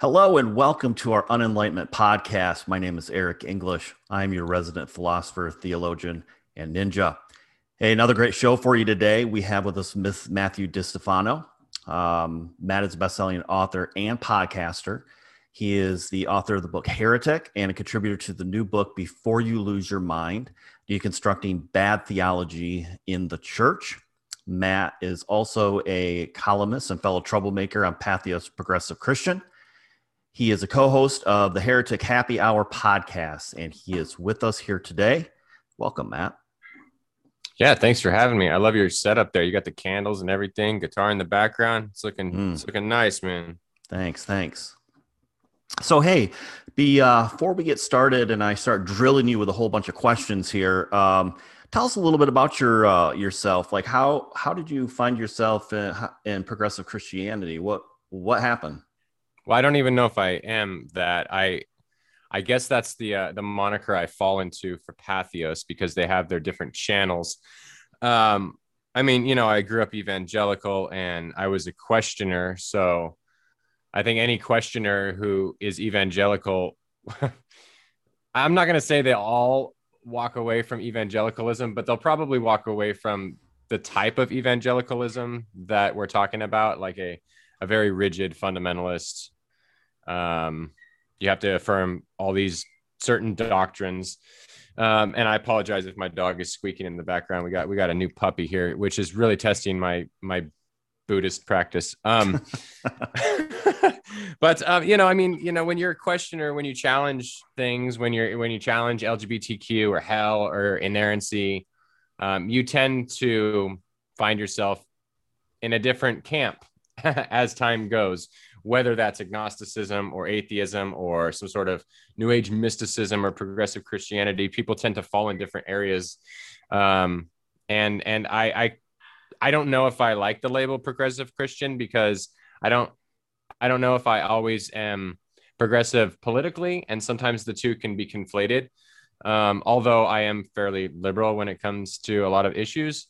Hello and welcome to our Unenlightenment podcast. My name is Eric English. I'm your resident philosopher, theologian, and ninja. Hey, another great show for you today. We have with us Miss Matthew DiStefano. Um, Matt is a best-selling author and podcaster. He is the author of the book Heretic and a contributor to the new book Before You Lose Your Mind: Deconstructing Bad Theology in the Church. Matt is also a columnist and fellow troublemaker on Patheos Progressive Christian. He is a co host of the Heretic Happy Hour podcast, and he is with us here today. Welcome, Matt. Yeah, thanks for having me. I love your setup there. You got the candles and everything, guitar in the background. It's looking, mm. it's looking nice, man. Thanks, thanks. So, hey, be, uh, before we get started and I start drilling you with a whole bunch of questions here, um, tell us a little bit about your uh, yourself. Like, how how did you find yourself in, in progressive Christianity? What what happened? Well, I don't even know if I am that. I I guess that's the uh, the moniker I fall into for Patheos because they have their different channels. Um, I mean, you know, I grew up evangelical and I was a questioner, so I think any questioner who is evangelical, I'm not going to say they all walk away from evangelicalism, but they'll probably walk away from the type of evangelicalism that we're talking about, like a a very rigid fundamentalist um, you have to affirm all these certain doctrines. Um, and I apologize if my dog is squeaking in the background. We got we got a new puppy here, which is really testing my my Buddhist practice. Um, but um, you know, I mean, you know, when you're a questioner, when you challenge things, when you're when you challenge LGBTQ or hell or inerrancy, um, you tend to find yourself in a different camp as time goes whether that's agnosticism or atheism or some sort of new age mysticism or progressive christianity people tend to fall in different areas. Um, and and I, I i don't know if i like the label progressive christian because i don't i don't know if i always am progressive politically and sometimes the two can be conflated. Um, although i am fairly liberal when it comes to a lot of issues.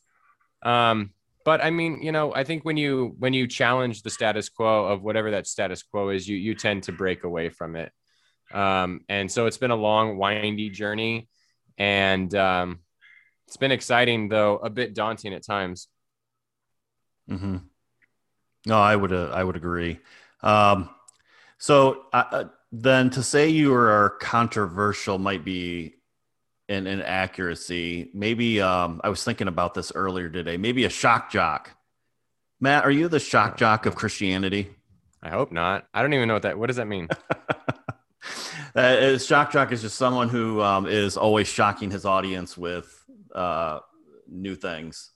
Um, but I mean, you know, I think when you when you challenge the status quo of whatever that status quo is, you you tend to break away from it. Um, and so it's been a long, windy journey, and um, it's been exciting though a bit daunting at times. Hmm. No, I would uh, I would agree. Um, so uh, uh then to say you are controversial might be and inaccuracy. Maybe um, I was thinking about this earlier today. Maybe a shock jock. Matt, are you the shock jock of Christianity? I hope not. I don't even know what that. What does that mean? uh, shock jock is just someone who um, is always shocking his audience with uh, new things.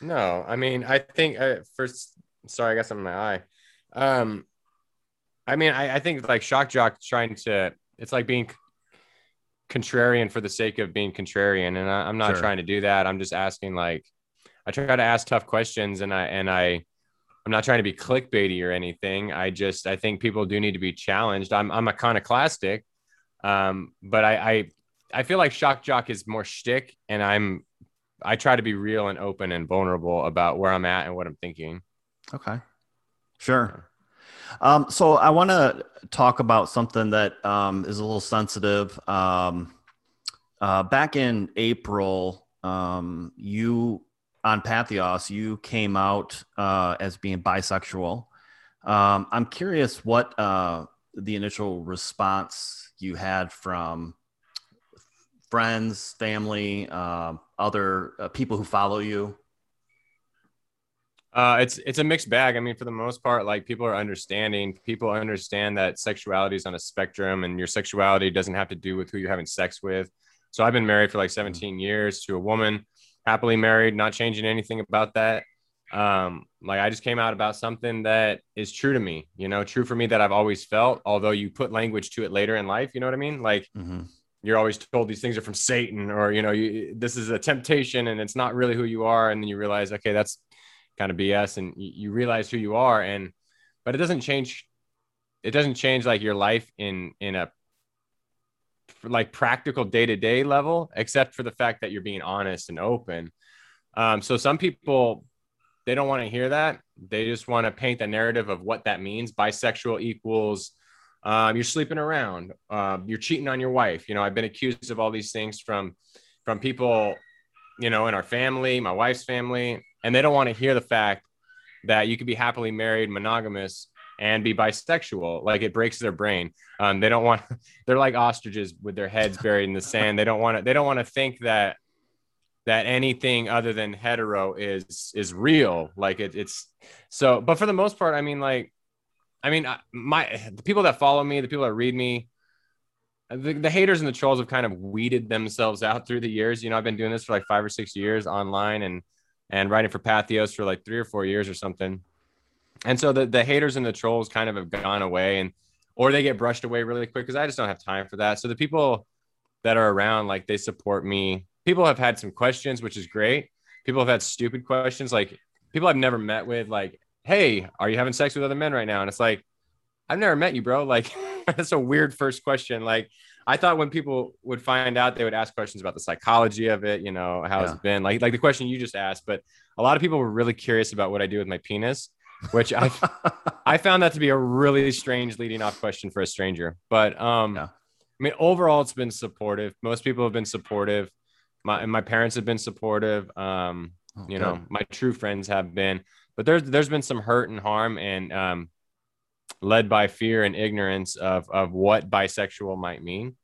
No, I mean, I think uh, first. Sorry, I guess I'm in my eye. Um, I mean, I, I think like shock jock trying to. It's like being contrarian for the sake of being contrarian and I, am not sure. trying to do that. I'm just asking like i try to ask tough questions and i and i i'm not trying to be clickbaity or anything. I just i think people do need to be challenged. I'm, I'm iconoclastic um, but I, I i feel like shock jock is more shtick and i'm i try to be real and open and vulnerable about where i'm at and what i'm thinking. Okay. Sure um, so I want to talk about something that um, is a little sensitive. Um, uh, back in April, um, you on Patheos, you came out uh, as being bisexual. Um, I'm curious what uh, the initial response you had from friends, family, uh, other uh, people who follow you. Uh, it's it's a mixed bag. I mean, for the most part, like people are understanding. People understand that sexuality is on a spectrum, and your sexuality doesn't have to do with who you're having sex with. So I've been married for like mm-hmm. 17 years to a woman, happily married, not changing anything about that. Um, like I just came out about something that is true to me, you know, true for me that I've always felt. Although you put language to it later in life, you know what I mean? Like. Mm-hmm you're always told these things are from Satan or you know you, this is a temptation and it's not really who you are and then you realize okay that's kind of BS and you, realize who you are. And, but it doesn't change. It doesn't change like your life in, in a like practical day to day level, except for the fact that you're being honest and open. Um, so some people, they don't want to hear that. They just want to paint the narrative of what that means. Bisexual equals um, you're sleeping around, um, you're cheating on your wife. You know, I've been accused of all these things from from people, you know, in our family, my wife's family, and they don't want to hear the fact that you could be happily married, monogamous, and be bisexual. Like it breaks their brain. Um, they don't want. They're like ostriches with their heads buried in the sand. They don't want to. They don't want to think that that anything other than hetero is is real. Like it, it's so. But for the most part, I mean, like, I mean, my the people that follow me, the people that read me. The, the haters and the trolls have kind of weeded themselves out through the years. You know, I've been doing this for like five or six years online and and writing for Patheos for like three or four years or something and so the, the haters and the trolls kind of have gone away and or they get brushed away really quick because I just don't have time for that. So the people that are around, like they support me. People have had some questions, which is great. People have had stupid questions, like people I've never met with, like, hey, are you having sex with other men right now? And it's like, I've never met you, bro. Like, that's a weird first question. Like, I thought when people would find out, they would ask questions about the psychology of it, you know, how yeah. it's been, like like the question you just asked. But a lot of people were really curious about what I do with my penis which I I found that to be a really strange leading off question for a stranger. But um, yeah. I mean, overall, it's been supportive. Most people have been supportive. My my parents have been supportive. Um, you know, my true friends have been. But there's there's been some hurt and harm, and um, led by fear and ignorance of of what bisexual might mean.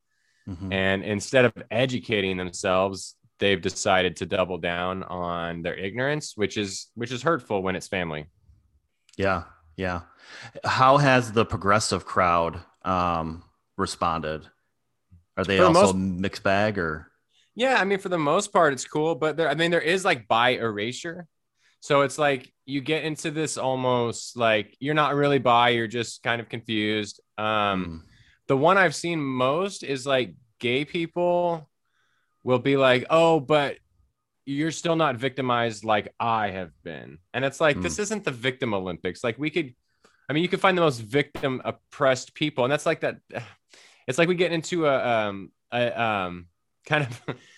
Mm-hmm. And instead of educating themselves, they've decided to double down on their ignorance, which is which is hurtful when it's family. Yeah, yeah. How has the progressive crowd um, responded? Are they also most, mixed bag or? Yeah, I mean, for the most part, it's cool, but there, I mean, there is like bi erasure. So it's like you get into this almost like you're not really bi, you're just kind of confused. Um, mm. The one I've seen most is like gay people will be like, oh, but you're still not victimized like I have been. And it's like, mm. this isn't the victim Olympics. Like, we could, I mean, you could find the most victim oppressed people. And that's like that. It's like we get into a, um, a, um, kind of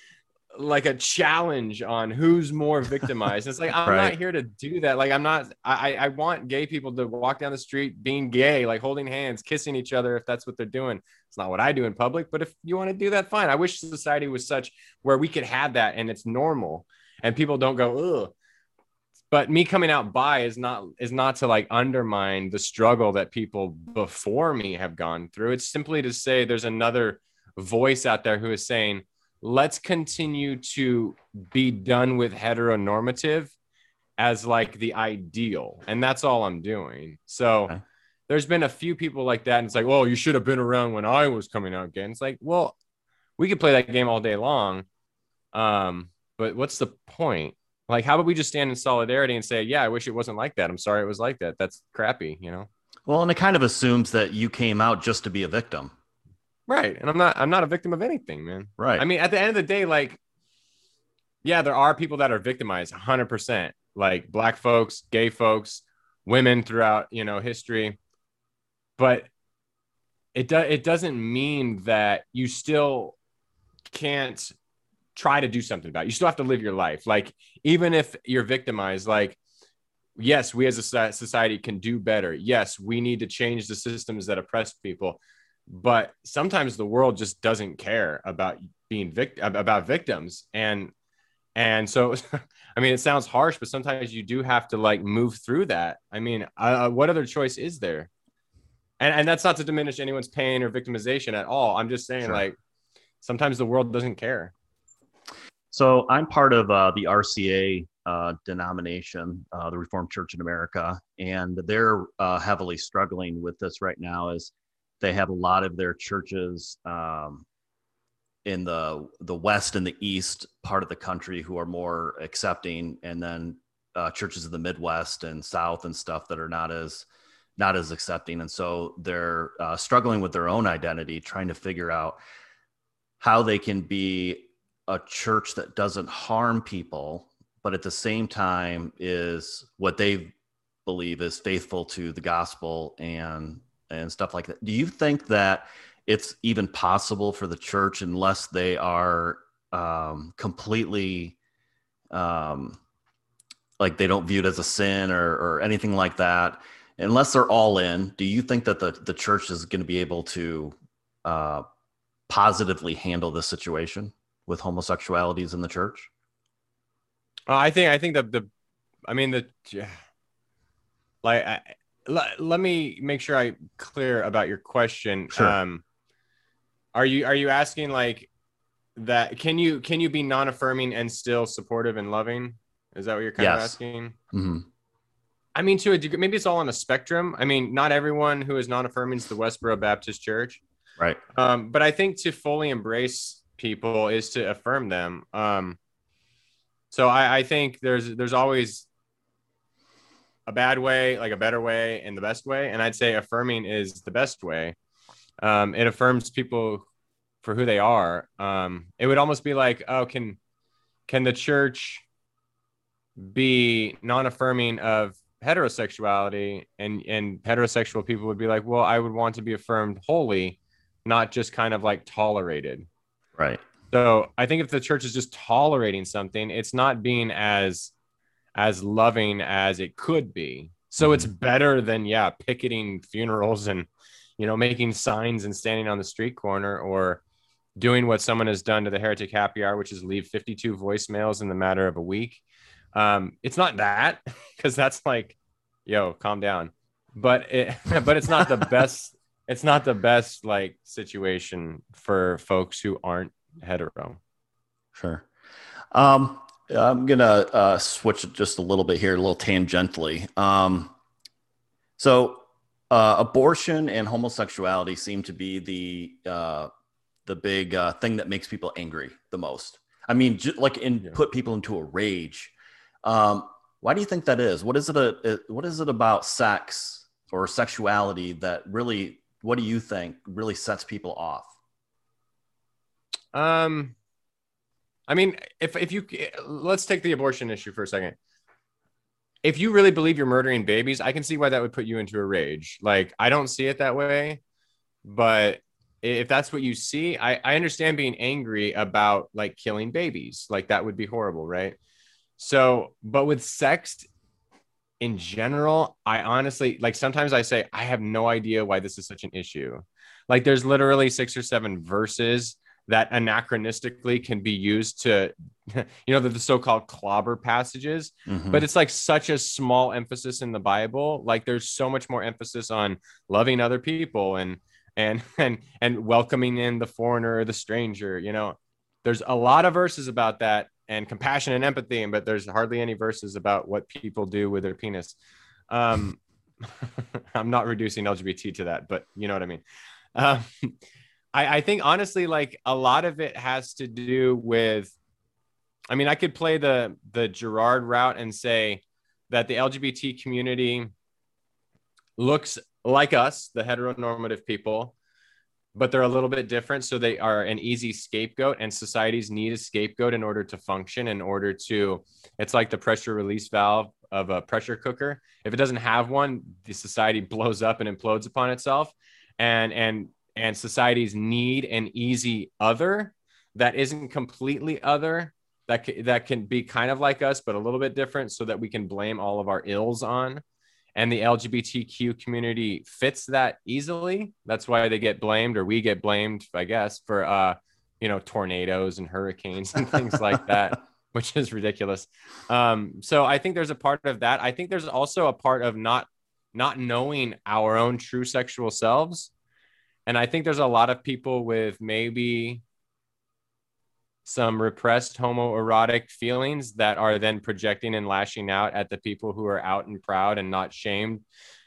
like a challenge on who's more victimized. it's like I'm right. not here to do that. Like I'm not. I I want gay people to walk down the street being gay, like holding hands, kissing each other if that's what they're doing. It's not what I do in public, but if you want to do that, fine. I wish society was such where we could have that and it's normal, and people don't go ugh. But me coming out by is not is not to like undermine the struggle that people before me have gone through. It's simply to say there's another voice out there who is saying let's continue to be done with heteronormative as like the ideal. And that's all I'm doing. So okay. there's been a few people like that. And it's like, well, you should have been around when I was coming out again. It's like, well, we could play that game all day long. Um, but what's the point? Like, how about we just stand in solidarity and say, yeah, I wish it wasn't like that. I'm sorry it was like that. That's crappy, you know? Well, and it kind of assumes that you came out just to be a victim. Right. And I'm not I'm not a victim of anything, man. Right. I mean, at the end of the day, like, yeah, there are people that are victimized 100%, like black folks, gay folks, women throughout, you know, history. But it does it doesn't mean that you still can't try to do something about it. You still have to live your life. Like even if you're victimized, like yes, we as a society can do better. Yes, we need to change the systems that oppress people but sometimes the world just doesn't care about being vict- about victims. And and so i mean it sounds harsh but sometimes you do have to like move through that. I mean uh, what other choice is there? And and that's not to diminish anyone's pain or victimization at all. I'm just saying sure. like sometimes the world doesn't care. So i'm part of uh, the rca uh, denomination uh, the reformed church in america and they're uh, heavily struggling with this right now as they have a lot of their churches um, in the the west and the east part of the country who are more accepting, and then uh, churches in the Midwest and South and stuff that are not as not as accepting, and so they're uh, struggling with their own identity, trying to figure out how they can be a church that doesn't harm people, but at the same time is what they believe is faithful to the gospel and and stuff like that. Do you think that it's even possible for the church unless they are um, completely um, like they don't view it as a sin or, or anything like that? unless they're all in, do you think that the the church is going to be able to uh, positively handle this situation with homosexualities in the church? Uh, I think I think the the I mean the like I, let, let me make sure I clear about your question. Sure. Um, are you are you asking like that? Can you can you be non-affirming and still supportive and loving? Is that what you're kind of Yes. asking? hmm I mean, to a degree, maybe it's all on a spectrum. I mean, not everyone who is non-affirming is the Westboro Baptist Church. Right. Um, but I think to fully embrace people is to affirm them. Um, so I, I think there's there's always a bad way, like a better way, and the best way. And I'd say affirming is the best way. Um, it affirms people for who they are. Um, it would almost be like, oh, can can the church be non-affirming of heterosexuality and and heterosexual people would be like well i would want to be affirmed wholly not just kind of like tolerated Right. so i think if the church is just tolerating something it's not being as as loving as it could be. So it's better than yeah picketing funerals and you know making signs and standing on the street corner or doing what someone has done to the heretic happy hour which is leave 52 voicemails in the matter of a week. Um it's not that because that's like yo calm down. But it but it's not the best it's not the best like situation for folks who aren't hetero. Sure. Um, I'm gonna uh, switch just a little bit here, a little tangentially. Um, so, uh, abortion and homosexuality seem to be the uh, the big uh, thing that makes people angry the most. I mean, ju- like, in Yeah. put people into a rage. Um, why do you think that is? What is it? A, what is it about sex or sexuality that really? What do you think really sets people off? Um, I mean, if if you let's take the abortion issue for a second. If you really believe you're murdering babies, I can see why that would put you into a rage. Like, I don't see it that way, but if that's what you see, I, I understand being angry about like killing babies. Like that would be horrible, right? So, but with sex in general, I honestly like sometimes I say I have no idea why this is such an issue. Like there's literally six or seven verses that anachronistically can be used to, you know, the, the so-called clobber passages. Mhm. But it's like such a small emphasis in the Bible. Like there's so much more emphasis on loving other people and and and and welcoming in the foreigner or the stranger. You know, there's a lot of verses about that and compassion and empathy, but there's hardly any verses about what people do with their penis. Um, I'm not reducing LGBT to that, but you know what I mean. Um, I, I think honestly, like a lot of it has to do with. I mean, I could play the the Girard route and say that the LGBT community looks like us, the heteronormative people, but they're a little bit different. So they are an easy scapegoat, and societies need a scapegoat in order to function, in order to, it's like the pressure release valve of a pressure cooker. If it doesn't have one, the society blows up and implodes upon itself. And, and, and societies need an easy other that isn't completely other that, ca- that can be kind of like us, but a little bit different so that we can blame all of our ills on and the LGBTQ community fits that easily. That's why they get blamed, or we get blamed, I guess, for uh, you know, tornadoes and hurricanes and things like that, which is ridiculous. Um, so I think there's a part of that. I think there's also a part of not not knowing our own true sexual selves. And I think there's a lot of people with maybe some repressed homoerotic feelings that are then projecting and lashing out at the people who are out and proud and not shamed,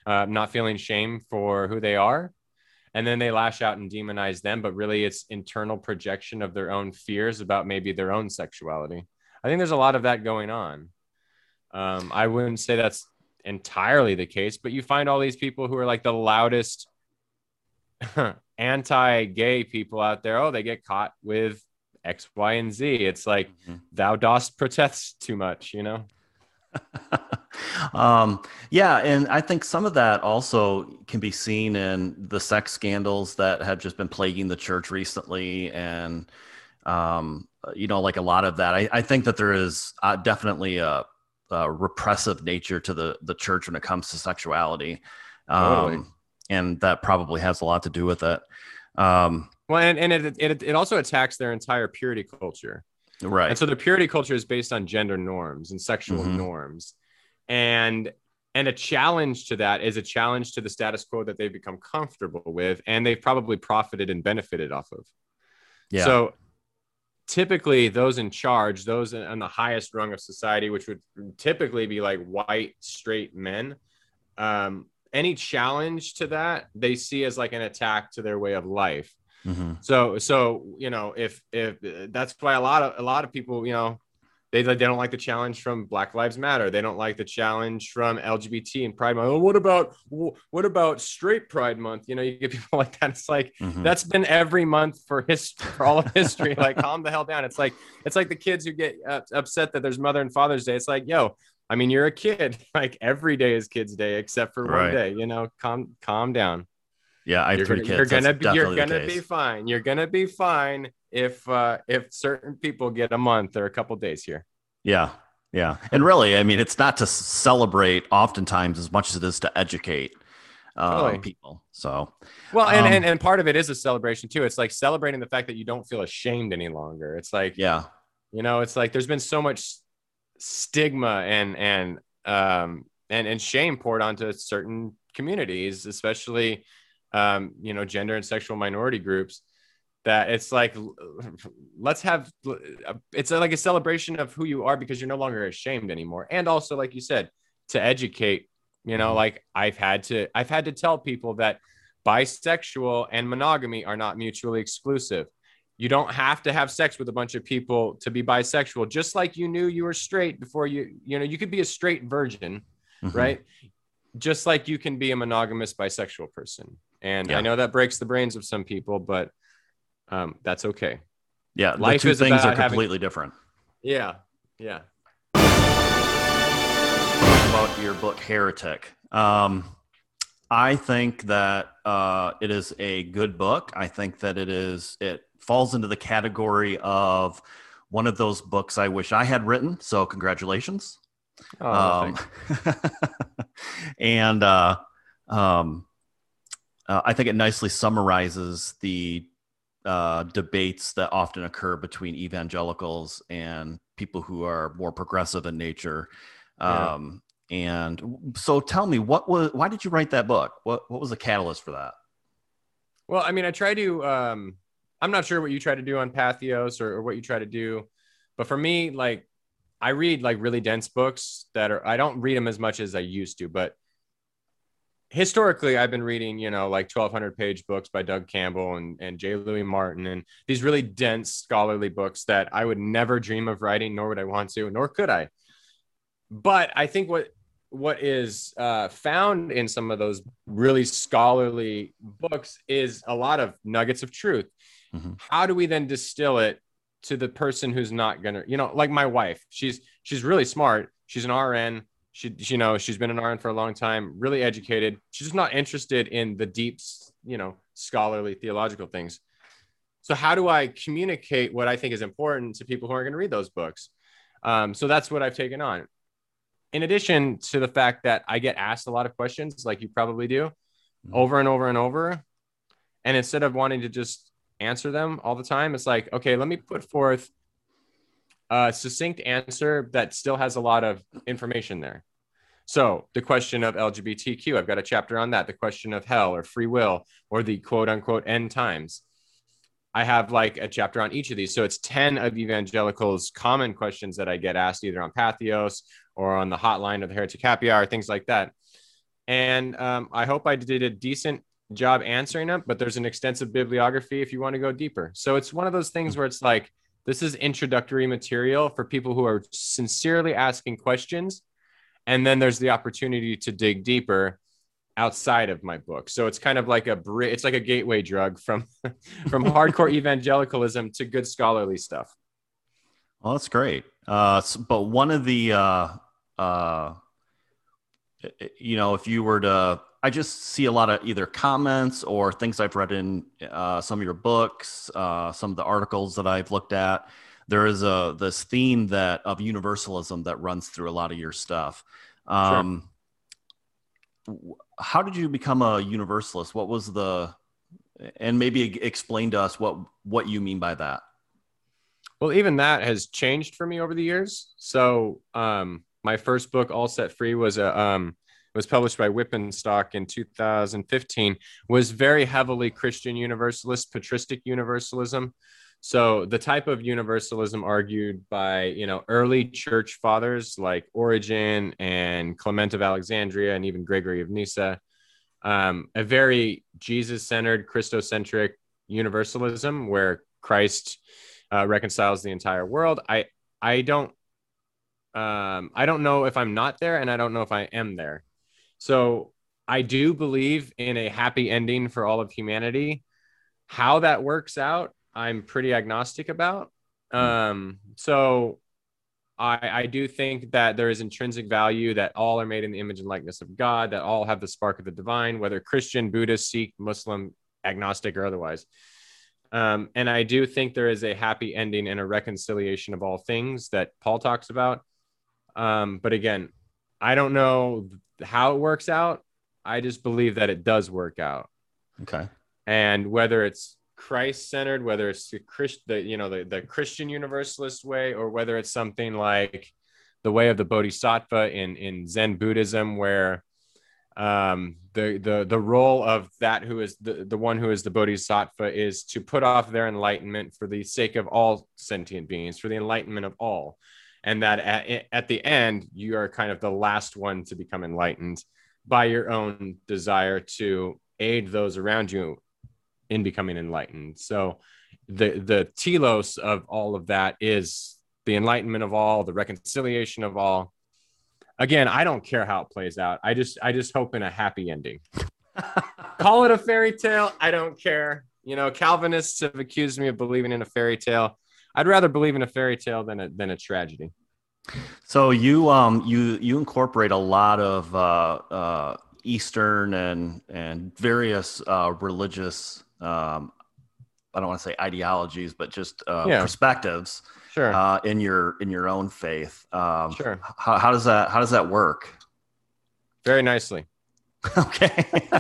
uh, not feeling shame for who they are. And then they lash out and demonize them, but really it's internal projection of their own fears about maybe their own sexuality. I think there's a lot of that going on. Um, I wouldn't say that's entirely the case, but you find all these people who are like the loudest anti-gay people out there. Oh, they get caught with X, Y, and Z. It's like Mhm. thou dost protest too much, you know? um, yeah, and I think some of that also can be seen in the sex scandals that have just been plaguing the church recently, and um, you know, like a lot of that. I, I think that there is uh, definitely a uh, repressive nature to the the church when it comes to sexuality, um, Totally. And that probably has a lot to do with it. Um, Well, and, and it, it it also attacks their entire purity culture. right. And so the purity culture is based on gender norms and sexual Mhm. norms. And and a challenge to that is a challenge to the status quo that they've become comfortable with and they've probably profited and benefited off of. yeah. So typically those in charge, those on the highest rung of society, which would typically be like white straight men, um, any challenge to that they see as like an attack to their way of life. Mhm. So so you know if if that's why a lot of a lot of people you know they they don't like the challenge from Black Lives Matter. They don't like the challenge from LGBT and Pride Month. Oh, what about what about straight Pride Month? You know, you get people like that. It's like Mhm. that's been every month for history for all of history. like calm the hell down. It's like it's like the kids who get uh, upset that there's Mother and Father's Day. It's like yo. I mean, you're a kid. Like every day is Kids Day, except for Right. one day. You know, calm, calm down yeah. I have you're three gonna, kids. you're gonna be you're gonna be fine. You're gonna be fine if uh if certain people get a month or a couple days here. Yeah. Yeah. And really, I mean, it's not to celebrate oftentimes as much as it is to educate um, Totally. people. So, Well, and, Um, and and part of it is a celebration too. It's like celebrating the fact that you don't feel ashamed any longer. It's like yeah. you know, it's like there's been so much stigma and and um and and shame poured onto certain communities, especially um you know gender and sexual minority groups. That it's like let's have it's like a celebration of who you are because you're no longer ashamed anymore, and also like you said to educate. You know, like I've had to I've had to tell people that bisexual and monogamy are not mutually exclusive you don't have to have sex with a bunch of people to be bisexual just like you knew you were straight before you you know you could be a straight virgin Mhm. right just like you can be a monogamous bisexual person and Yeah. i know that breaks the brains of some people but um, that's okay Yeah. The Life two is things are about having- completely different. yeah yeah about your book heretic um, i think that uh, it is a good book i think that it is it falls into the category of one of those books i wish i had written so congratulations oh, um, and uh, um, uh, i think it nicely summarizes the uh, debates that often occur between evangelicals and people who are more progressive in nature Yeah. um, and so tell me what was why did you write that book what what was the catalyst for that Well, I mean, I try to. Um, I'm not sure what you try to do on Patheos or, or what you try to do, but for me, like, I read like really dense books that are. I don't read them as much as I used to, but historically, I've been reading, you know, like 1,200 page books by Doug Campbell and and J. Louis Martyn, and these really dense scholarly books that I would never dream of writing, nor would I want to, nor could I. But I think what what is uh, found in some of those really scholarly books is a lot of nuggets of truth. Mhm. How do we then distill it to the person who's not gonna, you know, like my wife? She's she's really smart. She's an RN. She, you know, she's been an RN for a long time. Really educated. She's just not interested in the deep, you know, scholarly theological things. So how do I communicate what I think is important to people who aren't going to read those books? Um, so that's what I've taken on in addition to the fact that I get asked a lot of questions, like you probably do, Mhm. over and over and over. And instead of wanting to just answer them all the time, it's like, okay, let me put forth a succinct answer that still has a lot of information there. So, the question of LGBTQ, I've got a chapter on that. The question of hell or free will or the quote unquote end times. I have like a chapter on each of these. So it's 10 of evangelicals' common questions that I get asked either on Patheos or on the hotline of the Heretic Happy Hour, things like that. And um, I hope I did a decent job answering them, but there's an extensive bibliography if you want to go deeper. So it's one of those things where it's like, this is introductory material for people who are sincerely asking questions. And then there's the opportunity to dig deeper outside of my book. So it's kind of like a it's like a gateway drug from from hardcore evangelicalism to good scholarly stuff. Well, that's great. Uh, but one of the, uh, uh, you know, if you were to, I just see a lot of either comments or things I've read in uh, some of your books, uh, some of the articles that I've looked at. there is a this theme that of universalism that runs through a lot of your stuff. Um, sure. How did you become a universalist? What was the and maybe explain to us what what you mean by that. Well, even that has changed for me over the years. So, um, my first book, All Set Free, was a um, was published by Wipf and Stock in 2015. Was very heavily Christian Universalist, patristic Universalism. So the type of universalism argued by you know early church fathers like Origen and Clement of Alexandria and even Gregory of Nyssa, um, a very Jesus-centered, Christocentric universalism where Christ uh, reconciles the entire world. I I don't um, I don't know if I'm not there, and I don't know if I am there. So I do believe in a happy ending for all of humanity. How that works out I'm pretty agnostic about. Hmm. Um, so I, I do think that there is intrinsic value that all are made in the image and likeness of God, that all have the spark of the divine, whether Christian, Buddhist, Sikh, Muslim, agnostic, or otherwise. Um, and I do think there is a happy ending and a reconciliation of all things that Paul talks about. Um, but again, I don't know how it works out. I just believe that it does work out. Okay. And whether it's Christ centered, whether it's the Christ, the you know the, the Christian Universalist way, or whether it's something like the way of the Bodhisattva in in Zen Buddhism, where um, the the the role of that who is the, the one who is the Bodhisattva is to put off their enlightenment for the sake of all sentient beings, for the enlightenment of all, and that at, at the end you are kind of the last one to become enlightened by your own desire to aid those around you in becoming enlightened. So the the telos of all of that is the enlightenment of all, the reconciliation of all. Again, I don't care how it plays out. I just I just hope in a happy ending. Call it a fairy tale. I don't care. You know, Calvinists have accused me of believing in a fairy tale. I'd rather believe in a fairy tale than a than a tragedy. So you um you you incorporate a lot of uh, uh, Eastern and and various uh, religious um, I don't want to say ideologies, but just uh, yeah. perspectives. Sure. Uh, in your in your own faith. Um, sure. How, how does that how does that work? Very nicely. okay. no,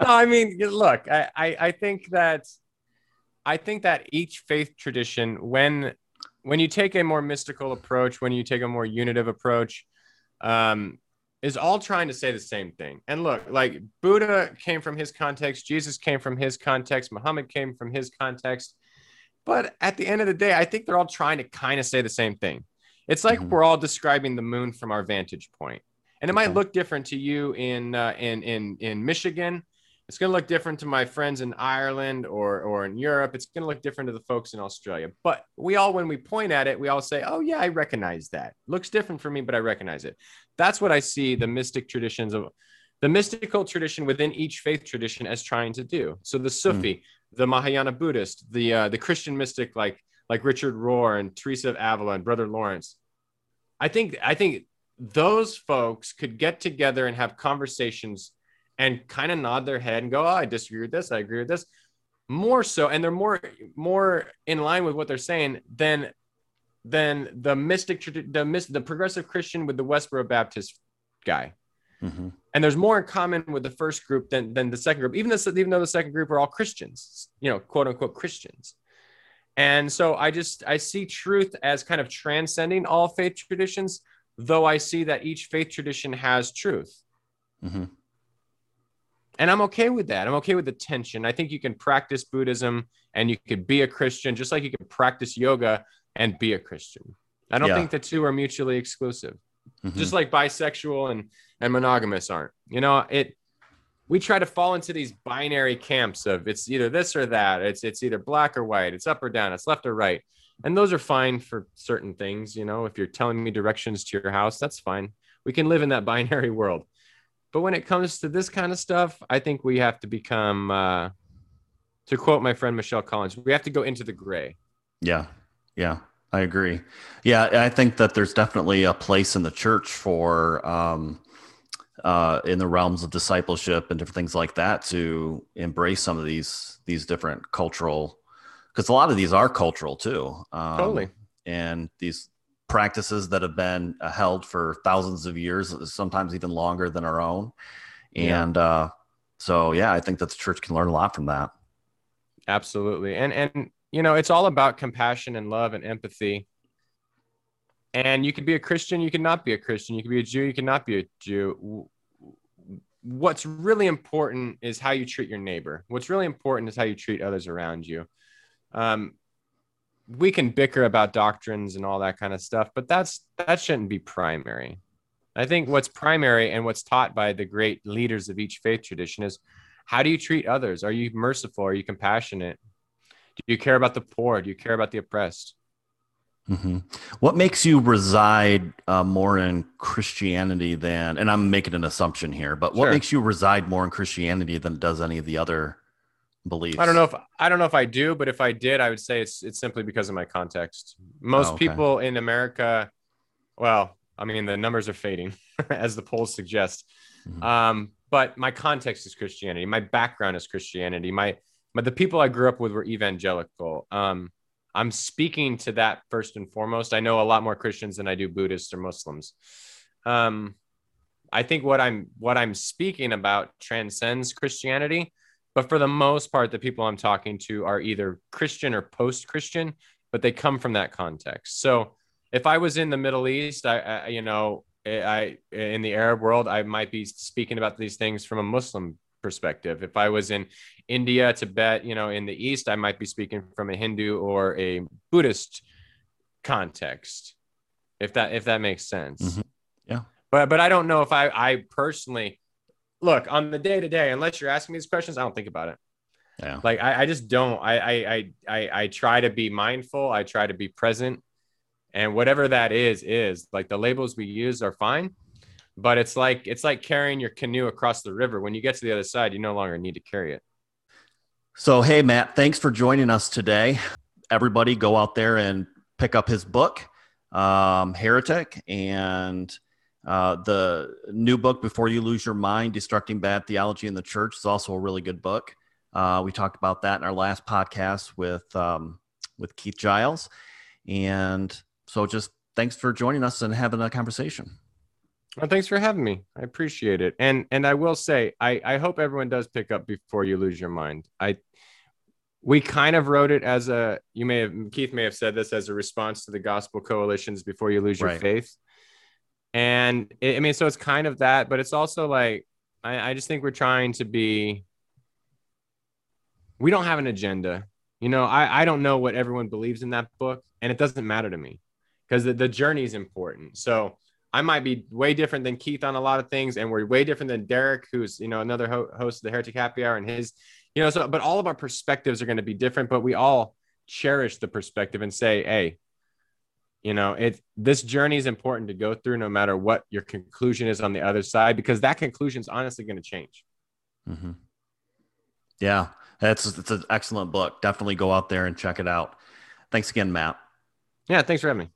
I mean, look, I, I I think that I think that each faith tradition, when when you take a more mystical approach, when you take a more unitive approach, um, is all trying to say the same thing. And look, like Buddha came from his context, Jesus came from his context, Muhammad came from his context. But at the end of the day, I think they're all trying to kind of say the same thing. It's like mm-hmm. we're all describing the moon from our vantage point. And it might look different to you in uh, in in in Michigan it's going to look different to my friends in Ireland or, or in Europe. It's going to look different to the folks in Australia. But we all, when we point at it, we all say, oh, yeah, I recognize that. Looks different for me, but I recognize it. That's what I see the mystic traditions of the mystical tradition within each faith tradition as trying to do. So the Sufi, mm. the Mahayana Buddhist, the, uh, the Christian mystic like, like Richard Rohr and Teresa of Avila and Brother Lawrence. I think, I think those folks could get together and have conversations and kind of nod their head and go, oh, I disagree with this. I agree with this. More so, and they're more more in line with what they're saying than than the mystic the the progressive Christian with the Westboro Baptist guy. Mm-hmm. And there's more in common with the first group than than the second group, even this even though the second group are all Christians, you know, quote unquote Christians. And so I just I see truth as kind of transcending all faith traditions, though I see that each faith tradition has truth. Mm-hmm and I'm okay with that. I'm okay with the tension. I think you can practice Buddhism and you could be a Christian just like you can practice yoga and be a Christian. I don't yeah. think the two are mutually exclusive. Mm-hmm. Just like bisexual and and monogamous aren't. You know, it we try to fall into these binary camps of it's either this or that. It's it's either black or white. It's up or down. It's left or right. And those are fine for certain things, you know. If you're telling me directions to your house, that's fine. We can live in that binary world. But when it comes to this kind of stuff, I think we have to become, uh, to quote my friend Michelle Collins, we have to go into the gray. Yeah. Yeah. I agree. Yeah. I think that there's definitely a place in the church for, um, uh, in the realms of discipleship and different things like that to embrace some of these these different cultural because a lot of these are cultural too um, totally and these practices that have been uh, held for thousands of years, sometimes even longer than our own. And yeah. uh, so, yeah, I think that the church can learn a lot from that. Absolutely. And, and, you know, it's all about compassion and love and empathy. And you can be a Christian, you cannot be a Christian. You can be a Jew, you cannot be a Jew. What's really important is how you treat your neighbor. What's really important is how you treat others around you. Um, we can bicker about doctrines and all that kind of stuff, but that's that shouldn't be primary. I think what's primary and what's taught by the great leaders of each faith tradition is how do you treat others? Are you merciful? Are you compassionate? Do you care about the poor? Do you care about the oppressed? Mm-hmm. What makes you reside uh, more in Christianity than, and I'm making an assumption here, but what sure. makes you reside more in Christianity than does any of the other beliefs? I don't know if I don't know if I do, but if I did, I would say it's it's simply because of my context. Most oh, okay. people in America, well, I mean the numbers are fading as the polls suggest. Mm-hmm. Um, but my context is Christianity. My background is Christianity. My but the people I grew up with were evangelical. Um, I'm speaking to that first and foremost. I know a lot more Christians than I do Buddhists or Muslims. Um, I think what I'm what I'm speaking about transcends Christianity, but for the most part, the people I'm talking to are either Christian or post-Christian, but they come from that context. So if I was in the Middle East, I, I you know I in the Arab world, I might be speaking about these things from a Muslim perspective. If I was in India, Tibet, you know, in the East, I might be speaking from a Hindu or a Buddhist context. If that if that makes sense. Mm-hmm. Yeah. But but I don't know if I I personally look on the day to day, unless you're asking me these questions, I don't think about it. Yeah. Like I, I just don't. I, I I I try to be mindful. I try to be present. And whatever that is, is like the labels we use are fine but it's like it's like carrying your canoe across the river when you get to the other side you no longer need to carry it so hey matt thanks for joining us today everybody go out there and pick up his book um, heretic and uh, the new book before you lose your mind destructing bad theology in the church is also a really good book uh, we talked about that in our last podcast with um, with keith giles and so just thanks for joining us and having a conversation well, thanks for having me. I appreciate it. And and I will say, I I hope everyone does pick up before you lose your mind. I we kind of wrote it as a you may have Keith may have said this as a response to the gospel coalitions before you lose your right. faith. And it, I mean, so it's kind of that, but it's also like I, I just think we're trying to be. We don't have an agenda. You know, I, I don't know what everyone believes in that book, and it doesn't matter to me because the, the journey is important. So I might be way different than Keith on a lot of things, and we're way different than Derick, who's you know another ho- host of the Heretic Happy Hour, and his, you know, so but all of our perspectives are going to be different, but we all cherish the perspective and say, hey, you know, it this journey is important to go through, no matter what your conclusion is on the other side, because that conclusion is honestly going to change. Mm-hmm. Yeah, that's it's an excellent book. Definitely go out there and check it out. Thanks again, Matt. Yeah, thanks for having me.